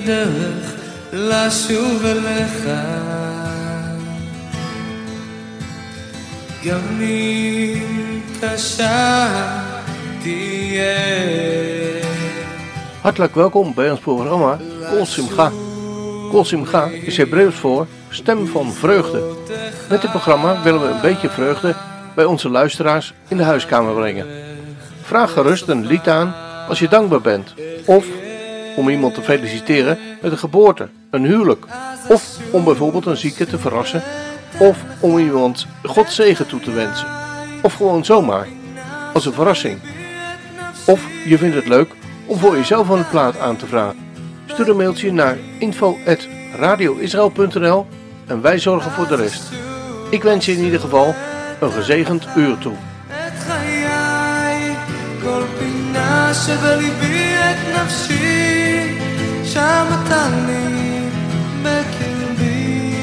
את הדרך לשוב אליך גם אם קשה תהיה Hartelijk welkom bij ons programma Kol Simcha. Kol Simcha is Hebreeuws voor stem van vreugde. Met dit programma willen we een beetje vreugde bij onze luisteraars in de huiskamer brengen. Vraag gerust een lied aan als je dankbaar bent. Of om iemand te feliciteren met een geboorte, een huwelijk. Of om bijvoorbeeld een zieke te verrassen. Of om iemand God zegen toe te wensen. Of gewoon zomaar, als een verrassing. Of je vindt het leuk om voor jezelf een plaat aan te vragen. Stuur een mailtje naar info.radioisrael.nl en wij zorgen voor de rest. Ik wens je in ieder geval een gezegend uur toe. את חיי, כל פינה שבליבי את נפשי, שם אתה לי בקרבי.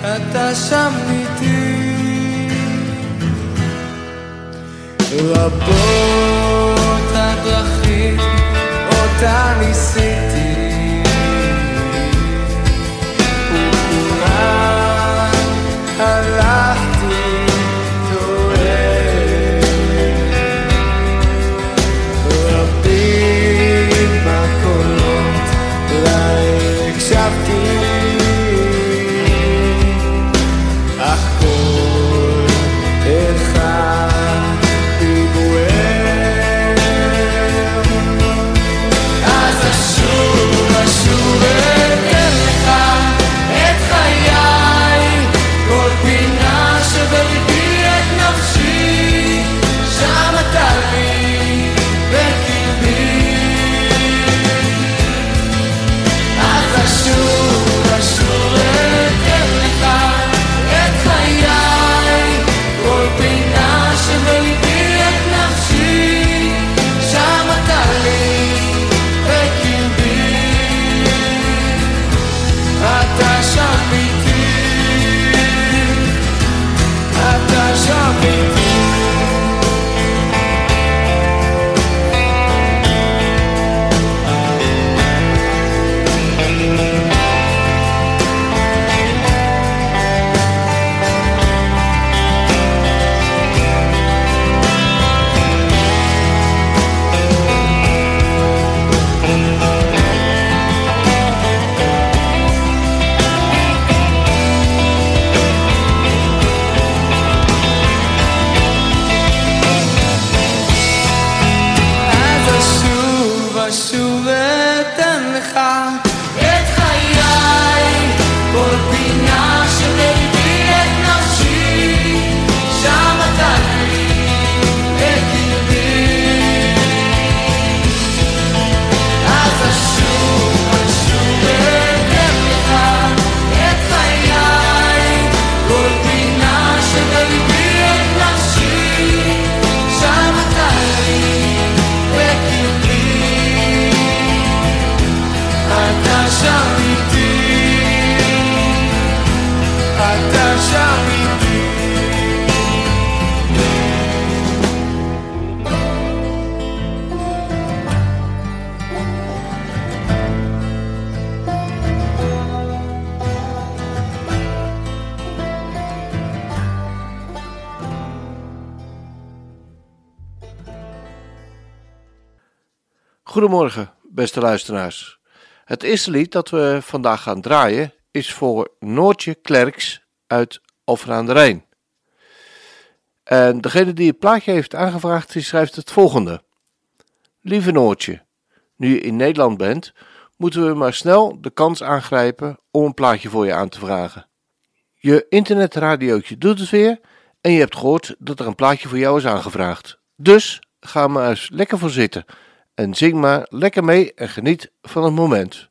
אתה שם איתי. רבות הדרכים אותה ניסיתי, Goedemorgen, beste luisteraars. Het eerste lied dat we vandaag gaan draaien is voor Noortje Klerks uit Alphen aan de Rijn. En degene die het plaatje heeft aangevraagd, schrijft het volgende. Lieve Noortje, nu je in Nederland bent, moeten we maar snel de kans aangrijpen om een plaatje voor je aan te vragen. Je internetradiootje doet het weer en je hebt gehoord dat er een plaatje voor jou is aangevraagd. Dus ga maar eens lekker voor zitten en zing maar lekker mee en geniet van het moment.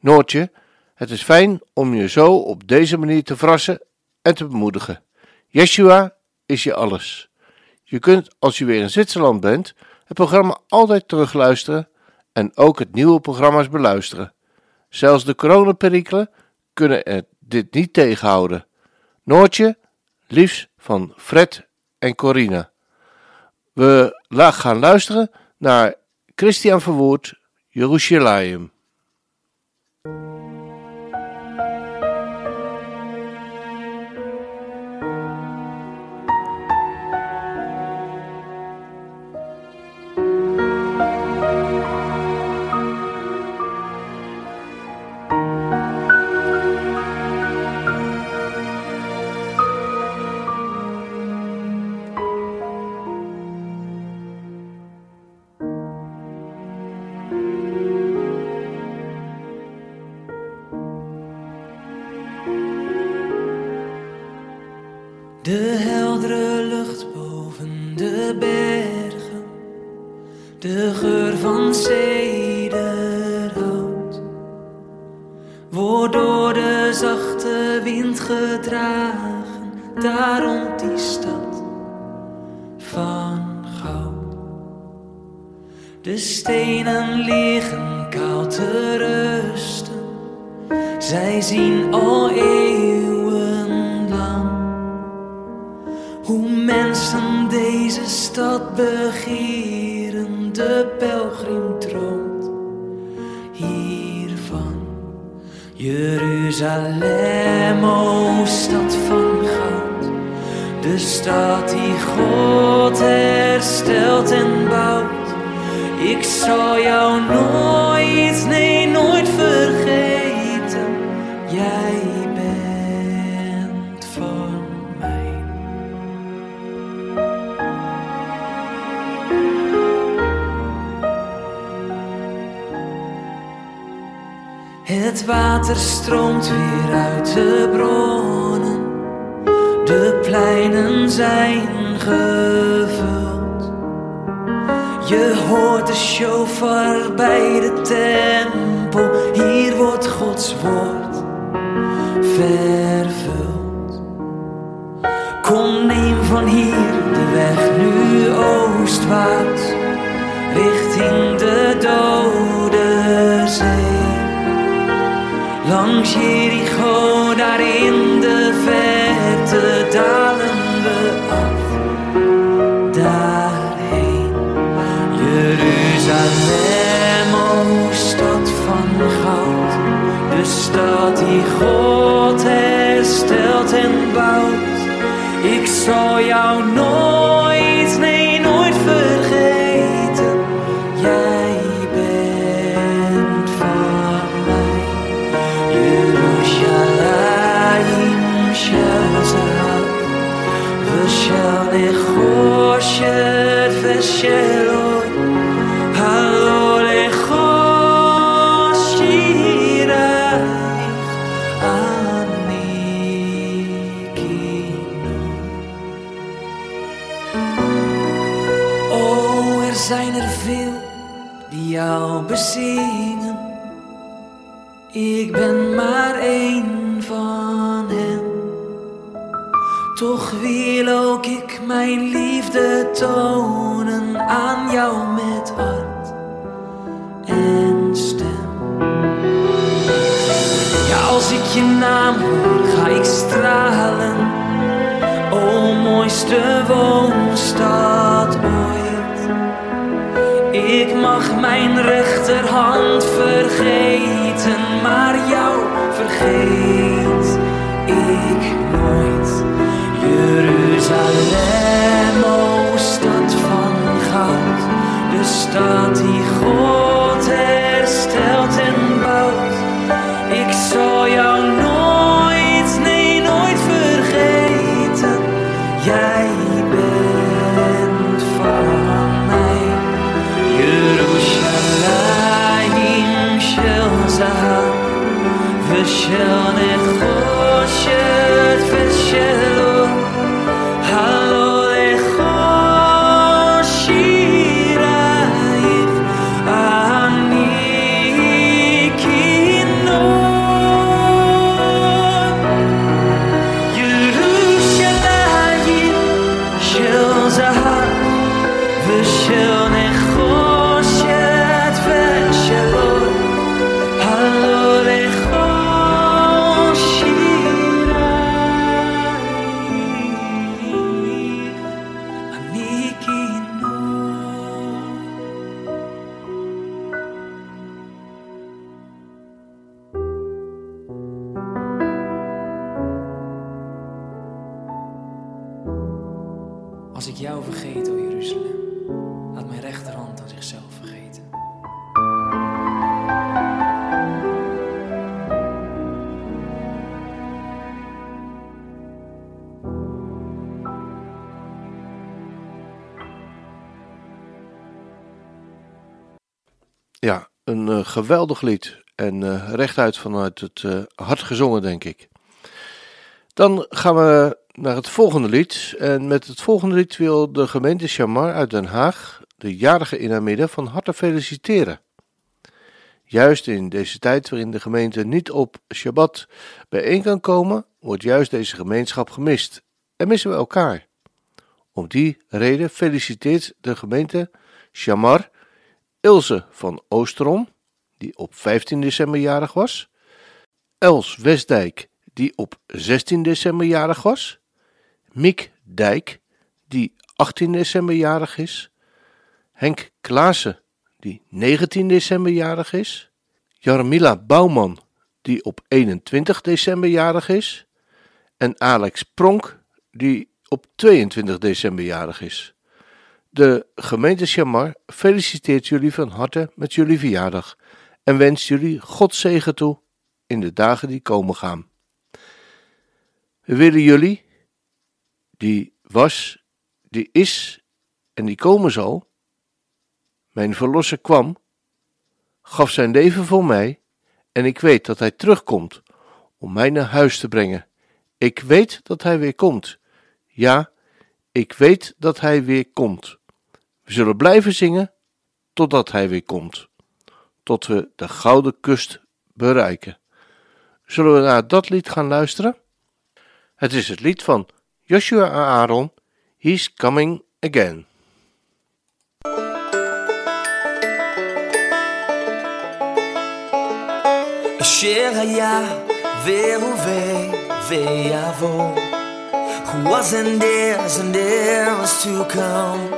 Noortje, het is fijn om je zo op deze manier te verrassen en te bemoedigen. Yeshua is je alles. Je kunt, als je weer in Zwitserland bent, het programma altijd terugluisteren en ook het nieuwe programma's beluisteren. Zelfs de coronaperikelen kunnen dit niet tegenhouden. Noortje, liefs van Fred en Corina. We gaan luisteren naar Christian Verwoerd, Jeruzalem. Het water stroomt weer uit de bronnen. De pleinen zijn gevuld. Je hoort de shofar bij de tempel. Hier wordt Gods woord Kom, neem van hier de weg nu oostwaarts. Richting de dode zee. Langs Jericho, daar in de verte dalen we af. Daarheen, Jeruzalem, o stad van goud. De stad die God herstelt en bouwt. Ik zal jou nooit, nee, nooit vergeten. Jij bent van mij. Yerushalayim shel zahav V'shel nechoshet bezingen ik ben maar één van hen. Toch wil ook ik mijn liefde tonen aan jou met hart en stem. Ja, als ik je naam hoor, ga ik stralen. O mooiste woonstad mag mijn rechterhand vergeten, maar jou vergeet ik nooit. Jeruzalem, o stad van goud, de stad die God به شان خوشه een eh, geweldig lied. En eh, rechtuit vanuit het eh, hart gezongen, denk ik. Dan gaan we naar het volgende lied. En met het volgende lied wil de gemeente Chamar uit Den Haag de jarige in haar midden van harte feliciteren. Juist in deze tijd waarin de gemeente niet op Shabbat bijeen kan komen, wordt juist deze gemeenschap gemist en missen we elkaar. Om die reden feliciteert de gemeente Chamar Ilse van Oosterom, die op 15 december jarig was, Els Westdijk, die op 16 december jarig was, Miek Dijk, die 18 december jarig is, Henk Klaassen, die 19 december jarig is, Jarmila Bouwman, die op 21 december jarig is, en Alex Pronk, die op 22 december jarig is. De gemeente Chamar feliciteert jullie van harte met jullie verjaardag en wenst jullie God zegen toe in de dagen die komen gaan. We willen jullie, die was, die is en die komen zal, mijn verlosser kwam, gaf zijn leven voor mij en ik weet dat hij terugkomt om mij naar huis te brengen. Ik weet dat hij weer komt. Ja, ik weet dat hij weer komt. We zullen blijven zingen totdat hij weer komt, tot we de gouden kust bereiken. Zullen we naar dat lied gaan luisteren? Het is het lied van Joshua en Aaron, He's Coming Again. אשר היה והווה ויבוא, who was and is and is to come.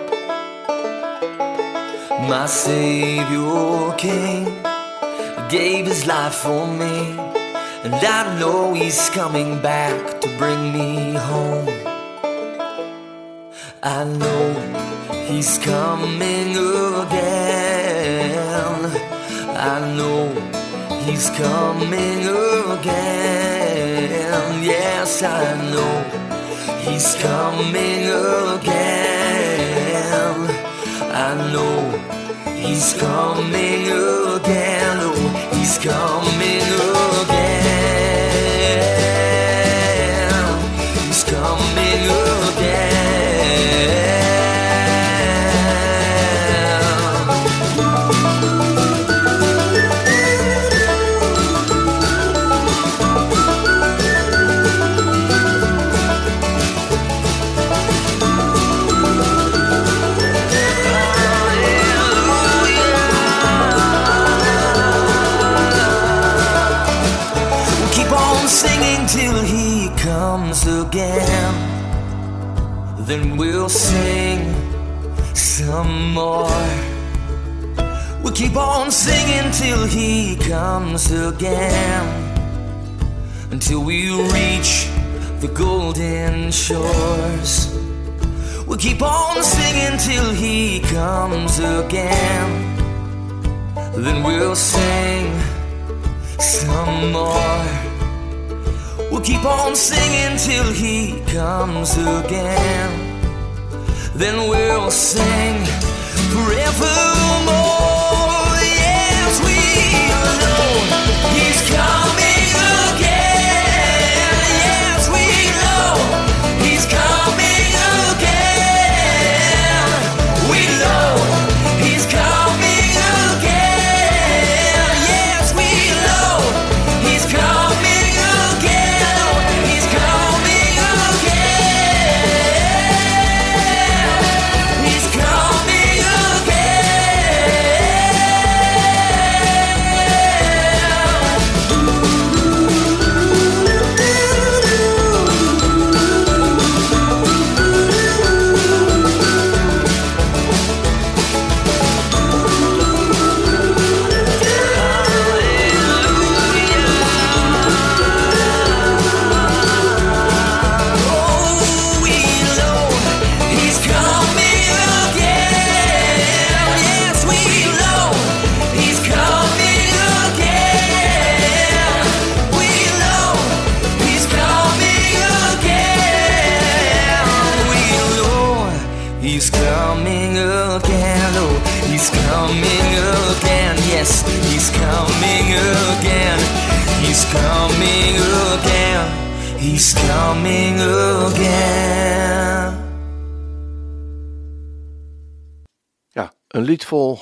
My Savior came, gave his life for me, and I know he's coming back to bring me home. I know he's coming again. I know he's coming again. Yes, I know he's coming again. I know he's coming again. Oh, he's coming Then we'll sing some more. We'll keep on singing till he comes again. Until we reach the golden shores. We'll keep on singing till he comes again. Then we'll sing some more. We'll keep on singing till he comes again. Then we'll sing forevermore. Yes, we know he's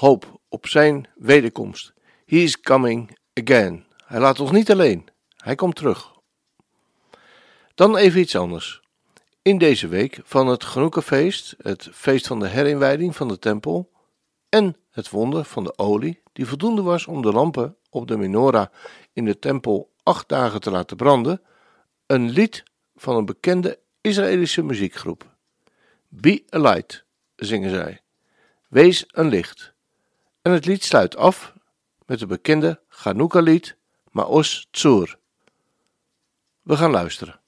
hoop op zijn wederkomst. He is coming again. Hij laat ons niet alleen. Hij komt terug. Dan even iets anders. In deze week van het Genoekenfeest, het feest van de herinwijding van de tempel en het wonder van de olie, die voldoende was om de lampen op de menorah in de tempel acht dagen te laten branden, een lied van een bekende Israëlische muziekgroep. Be a light, zingen zij. Wees een licht. En het lied sluit af met de bekende Chanukka-lied Maos Tzur. We gaan luisteren.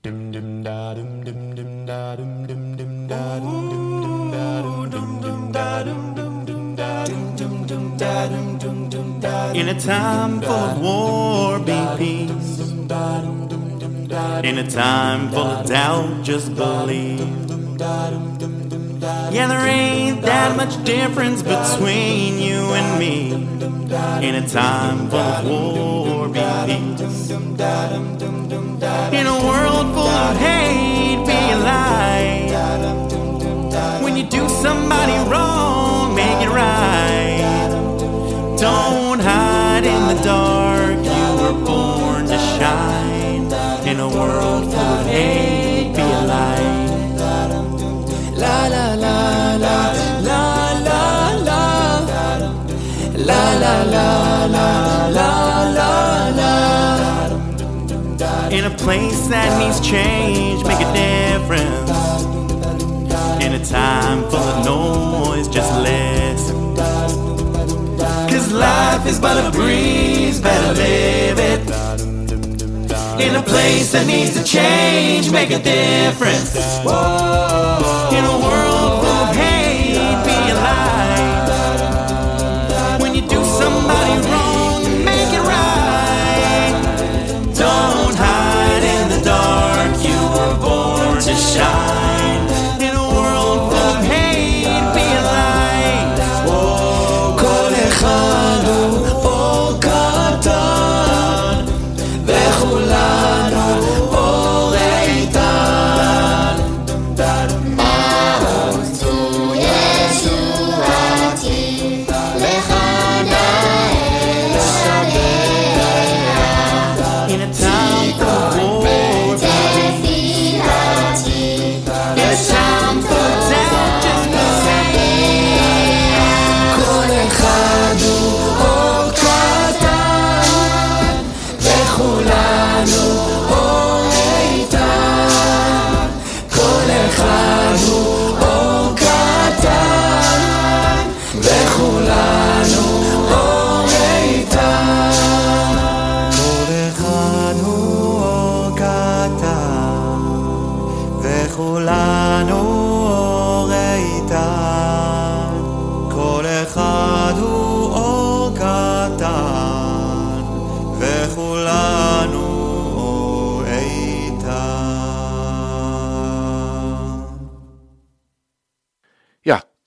Dum dum da dum dum dum da dum dum dum da dum dum dum da dum dum dum da dum dum dum da dum dum dum da dum dum dum da In a time full of war, be peace. In a time full of doubt, just believe. Yeah, there ain't that much difference between you and me. In a time full of war, be peace. In a world full of hate, be alive. When you do somebody wrong, make it right. Don't hide in the dark, you were born to shine. In a world full of hate, La la la la la la la In a place that needs change, make a difference. In a time full of noise, just listen. Cause life is but a breeze, better live it. In a place that needs to change, make a difference. In a world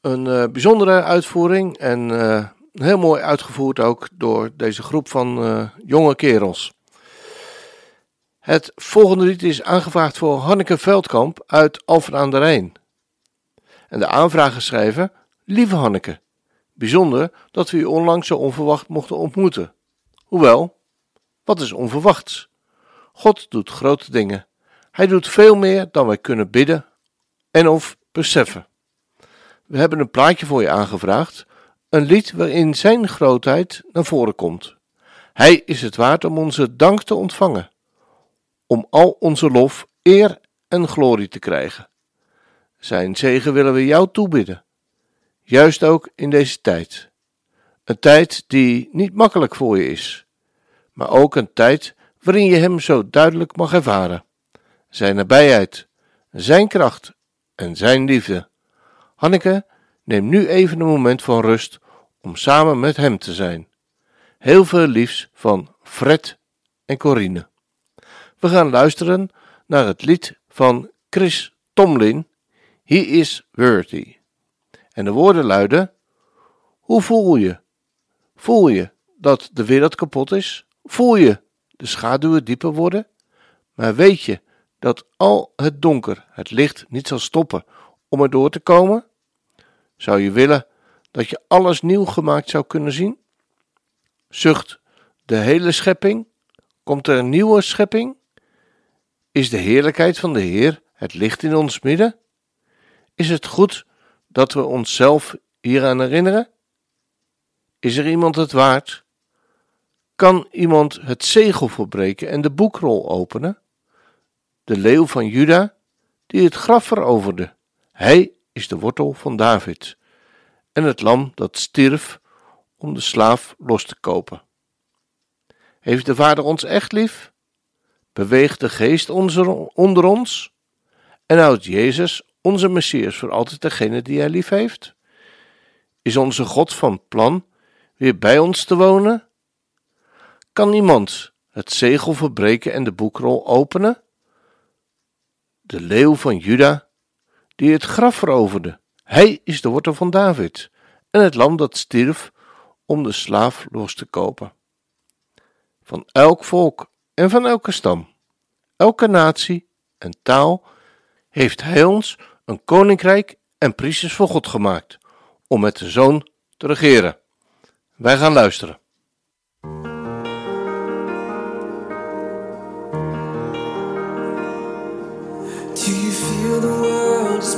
een eh, bijzondere uitvoering en eh, heel mooi uitgevoerd ook door deze groep van eh, jonge kerels. Het volgende lied is aangevraagd voor Hanneke Veldkamp uit Alphen aan de Rijn. En de aanvrager schrijven: Lieve Hanneke, bijzonder dat we u onlangs zo onverwacht mochten ontmoeten. Hoewel, wat is onverwachts? God doet grote dingen. Hij doet veel meer dan wij kunnen bidden en of beseffen. We hebben een plaatje voor je aangevraagd, een lied waarin zijn grootheid naar voren komt. Hij is het waard om onze dank te ontvangen, om al onze lof, eer en glorie te krijgen. Zijn zegen willen we jou toebidden, juist ook in deze tijd. Een tijd die niet makkelijk voor je is, maar ook een tijd waarin je hem zo duidelijk mag ervaren. Zijn nabijheid, zijn kracht en zijn liefde. Hanneke, neem nu even een moment van rust om samen met hem te zijn. Heel veel liefs van Fred en Corine. We gaan luisteren naar het lied van Chris Tomlin, He is Worthy. En de woorden luiden: Hoe voel je? Voel je dat de wereld kapot is? Voel je de schaduwen dieper worden? Maar weet je dat al het donker het licht niet zal stoppen om er door te komen? Zou je willen dat je alles nieuw gemaakt zou kunnen zien? Zucht de hele schepping? Komt er een nieuwe schepping? Is de heerlijkheid van de Heer het licht in ons midden? Is het goed dat we onszelf hieraan herinneren? Is er iemand het waard? Kan iemand het zegel verbreken en de boekrol openen? De leeuw van Juda, die het graf veroverde. Hij is de wortel van David en het lam dat stierf om de slaaf los te kopen. Heeft de Vader ons echt lief? Beweegt de Geest onder ons? En houdt Jezus, onze Messias, voor altijd degene die hij lief heeft? Is onze God van plan weer bij ons te wonen? Kan iemand het zegel verbreken en de boekrol openen? De leeuw van Juda, die het graf veroverde. Hij is de wortel van David en het lam dat stierf om de slaaf los te kopen. Van elk volk en van elke stam, elke natie en taal heeft hij ons een koninkrijk en priesters voor God gemaakt, om met de zoon te regeren. Wij gaan luisteren.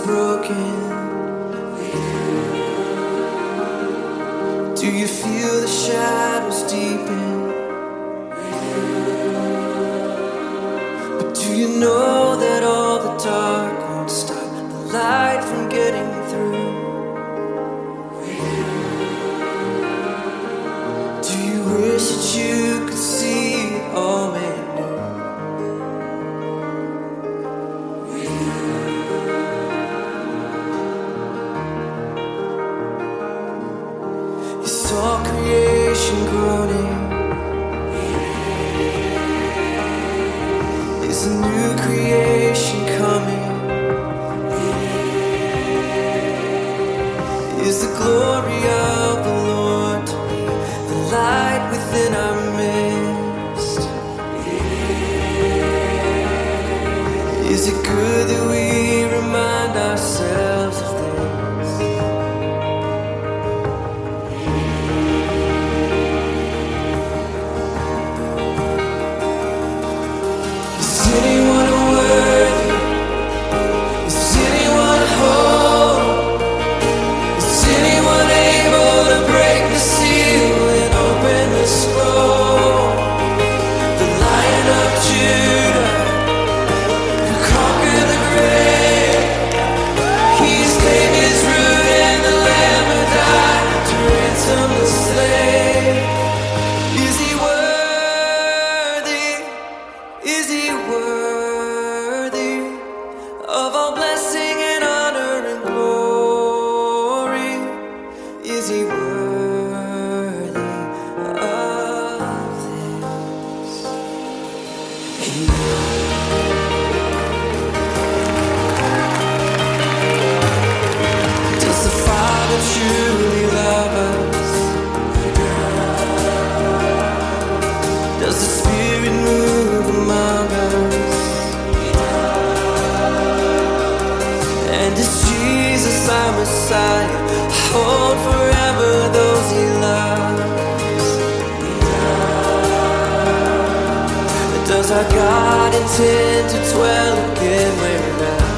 Broken? Do you feel the shadows deepen? But do you know that all the dark won't stop the light from getting through? Do you wish that you could Is it good that we remind ourselves God intend to dwell again where we're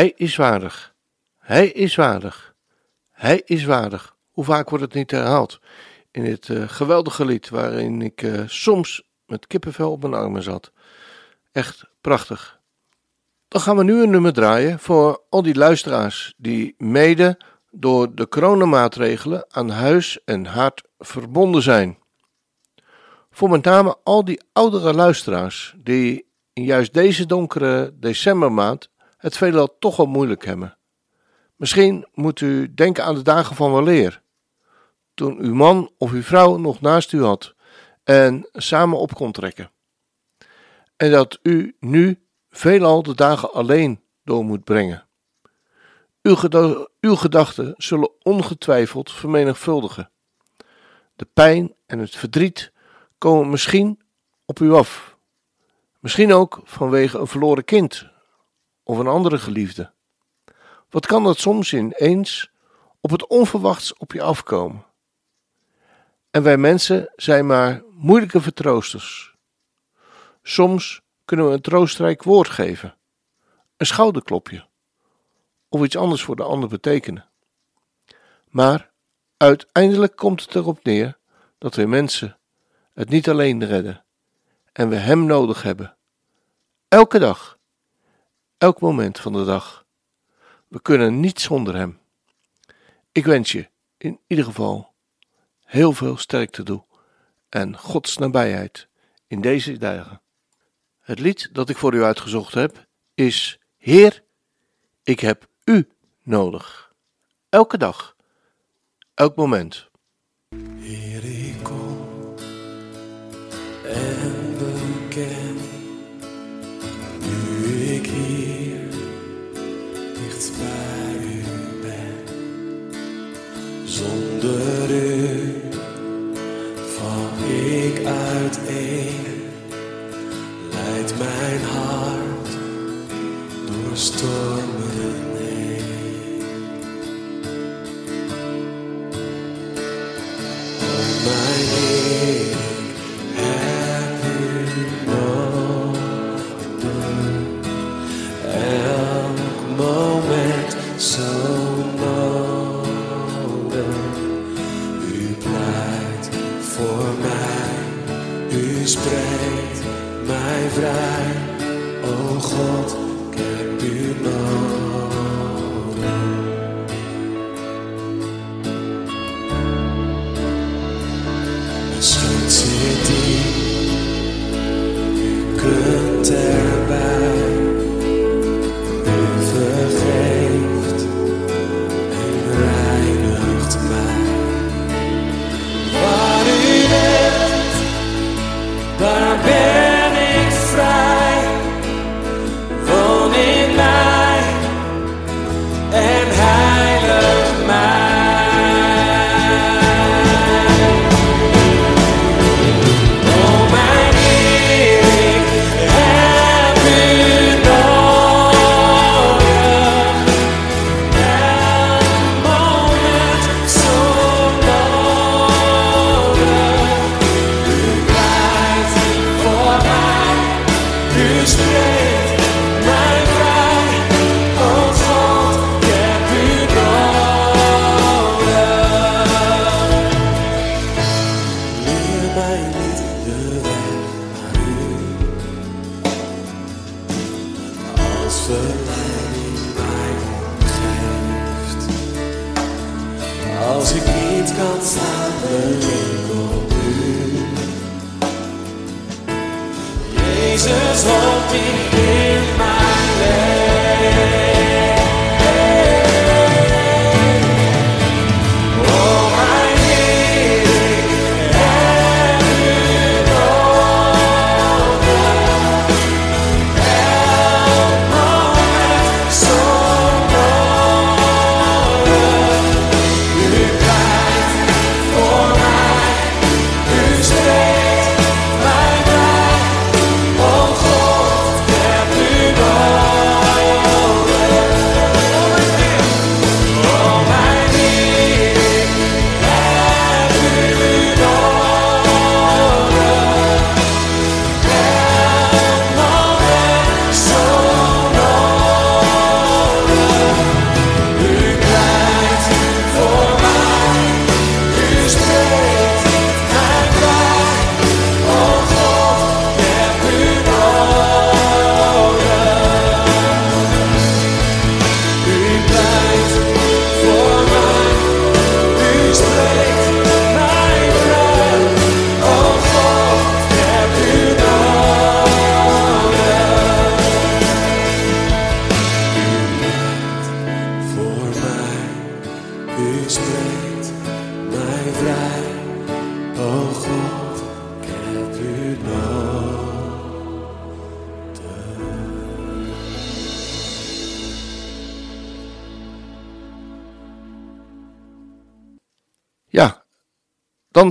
Hij is waardig. Hij is waardig. Hij is waardig. Hoe vaak wordt het niet herhaald in dit eh, geweldige lied waarin ik eh, soms met kippenvel op mijn armen zat. Echt prachtig. Dan gaan we nu een nummer draaien voor al die luisteraars die mede door de coronamaatregelen aan huis en hart verbonden zijn. Voor met name al die oudere luisteraars die in juist deze donkere decembermaand het veelal toch al moeilijk hebben. Misschien moet u denken aan de dagen van weleer, toen uw man of uw vrouw nog naast u had en samen op kon trekken. En dat u nu veelal de dagen alleen door moet brengen. Uw, uw gedachten zullen ongetwijfeld vermenigvuldigen. De pijn en het verdriet komen misschien op u af. Misschien ook vanwege een verloren kind of een andere geliefde. Wat kan dat soms ineens op het onverwachts op je afkomen? En wij mensen zijn maar moeilijke vertroosters. Soms kunnen we een troostrijk woord geven, een schouderklopje of iets anders voor de ander betekenen. Maar uiteindelijk komt het erop neer dat wij mensen het niet alleen redden en we Hem nodig hebben. Elke dag, elk moment van de dag. We kunnen niet zonder Hem. Ik wens je in ieder geval heel veel sterkte toe en Gods nabijheid in deze dagen. Het lied dat ik voor u uitgezocht heb is Heer, ik heb U nodig. Elke dag, elk moment. Heer, ik kom en beken, nu ik Zonder u val ik uiteen, leidt mijn hart door stormen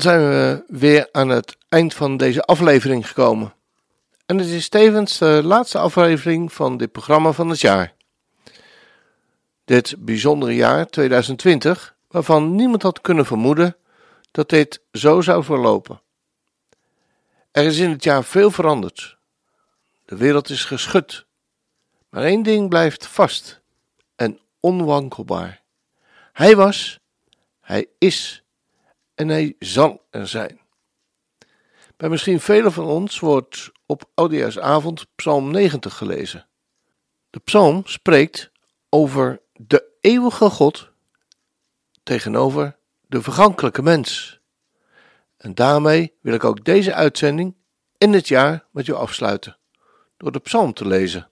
zijn we weer aan het eind van deze aflevering gekomen. En het is tevens de laatste aflevering van dit programma van het jaar. Dit bijzondere jaar 2020, waarvan niemand had kunnen vermoeden dat dit zo zou verlopen. Er is in het jaar veel veranderd. De wereld is geschud. Maar één ding blijft vast en onwankelbaar. Hij was, hij is en hij zal er zijn. Bij misschien velen van ons wordt op Oudejaarsavond Psalm 90 gelezen. De psalm spreekt over de eeuwige God tegenover de vergankelijke mens. En daarmee wil ik ook deze uitzending in het jaar met u afsluiten door de psalm te lezen.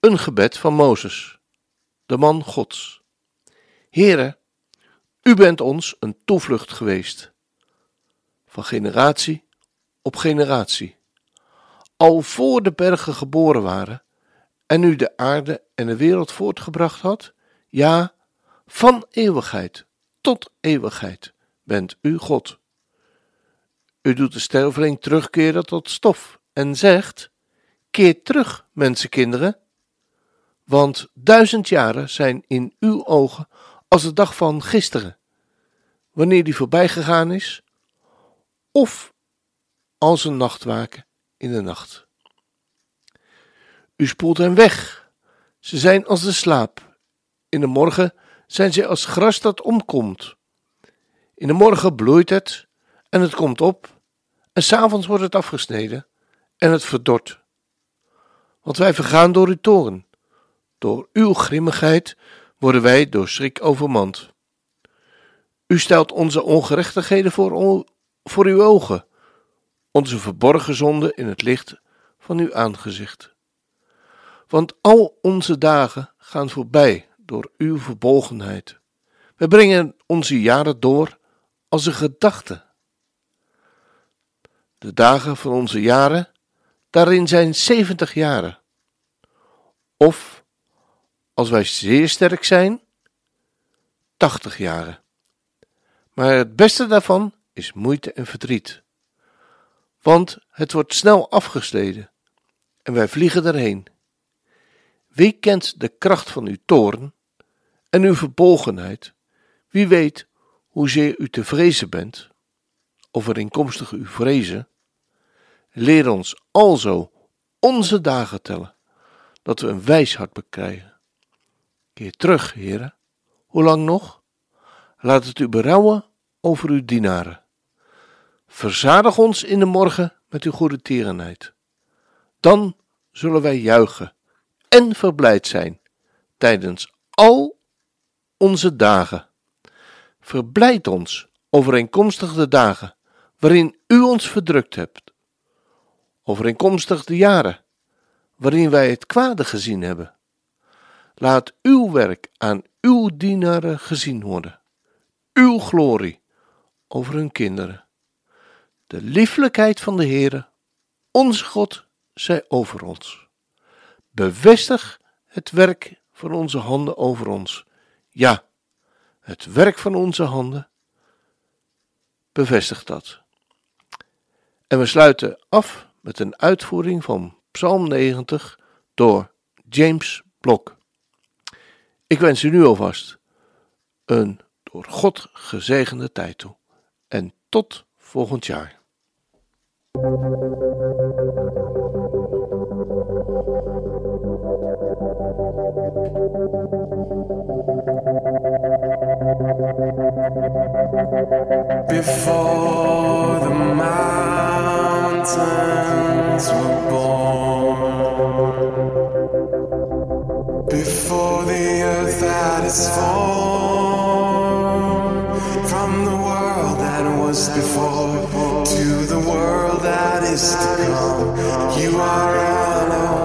een gebed van Mozes, de man Gods. Heere, u bent ons een toevlucht geweest, van generatie op generatie. Al voor de bergen geboren waren en u de aarde en de wereld voortgebracht had, ja, van eeuwigheid tot eeuwigheid bent u God. U doet de sterveling terugkeren tot stof en zegt: Keer terug, mensenkinderen, want duizend jaren zijn in uw ogen als de dag van gisteren, wanneer die voorbij gegaan is, of als een nachtwaken in de nacht. U spoelt hen weg, ze zijn als de slaap. In de morgen zijn zij als gras dat omkomt. In de morgen bloeit het en het komt op, en s'avonds wordt het afgesneden en het verdort. Want wij vergaan door uw toren. Door uw grimmigheid worden wij door schrik overmand. U stelt onze ongerechtigheden voor, voor uw ogen, onze verborgen zonden in het licht van uw aangezicht. Want al onze dagen gaan voorbij door uw verbolgenheid. We brengen onze jaren door als een gedachte. De dagen van onze jaren, daarin zijn zeventig jaren. Of, als wij zeer sterk zijn, tachtig jaren. Maar het beste daarvan is moeite en verdriet. Want het wordt snel afgesleden en wij vliegen erheen. Wie kent de kracht van uw toorn en uw verbolgenheid? Wie weet hoezeer u te vrezen bent, overeenkomstig uw vrezen? Leer ons alzo onze dagen tellen, dat we een wijs hart bekrijgen. Keer terug, heren. Hoe lang nog? Laat het u berouwen over uw dienaren. Verzadig ons in de morgen met uw goede tierenheid. Dan zullen wij juichen en verblijd zijn tijdens al onze dagen. Verblijd ons overeenkomstig de dagen waarin u ons verdrukt hebt, overeenkomstig de jaren waarin wij het kwade gezien hebben. Laat uw werk aan uw dienaren gezien worden, uw glorie over hun kinderen. De lieflijkheid van de Heere, onze God, zij over ons. Bevestig het werk van onze handen over ons. Ja, het werk van onze handen. Bevestig dat. En we sluiten af met een uitvoering van Psalm 90 door James Blok. Ik wens u nu alvast een door God gezegende tijd toe. En tot volgend jaar. Before the mountains were born, before the earth that is formed, was before to the world that is to come, you are Elohim.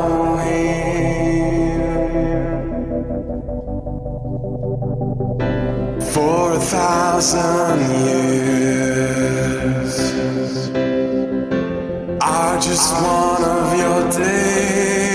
For a thousand years are just one of your days,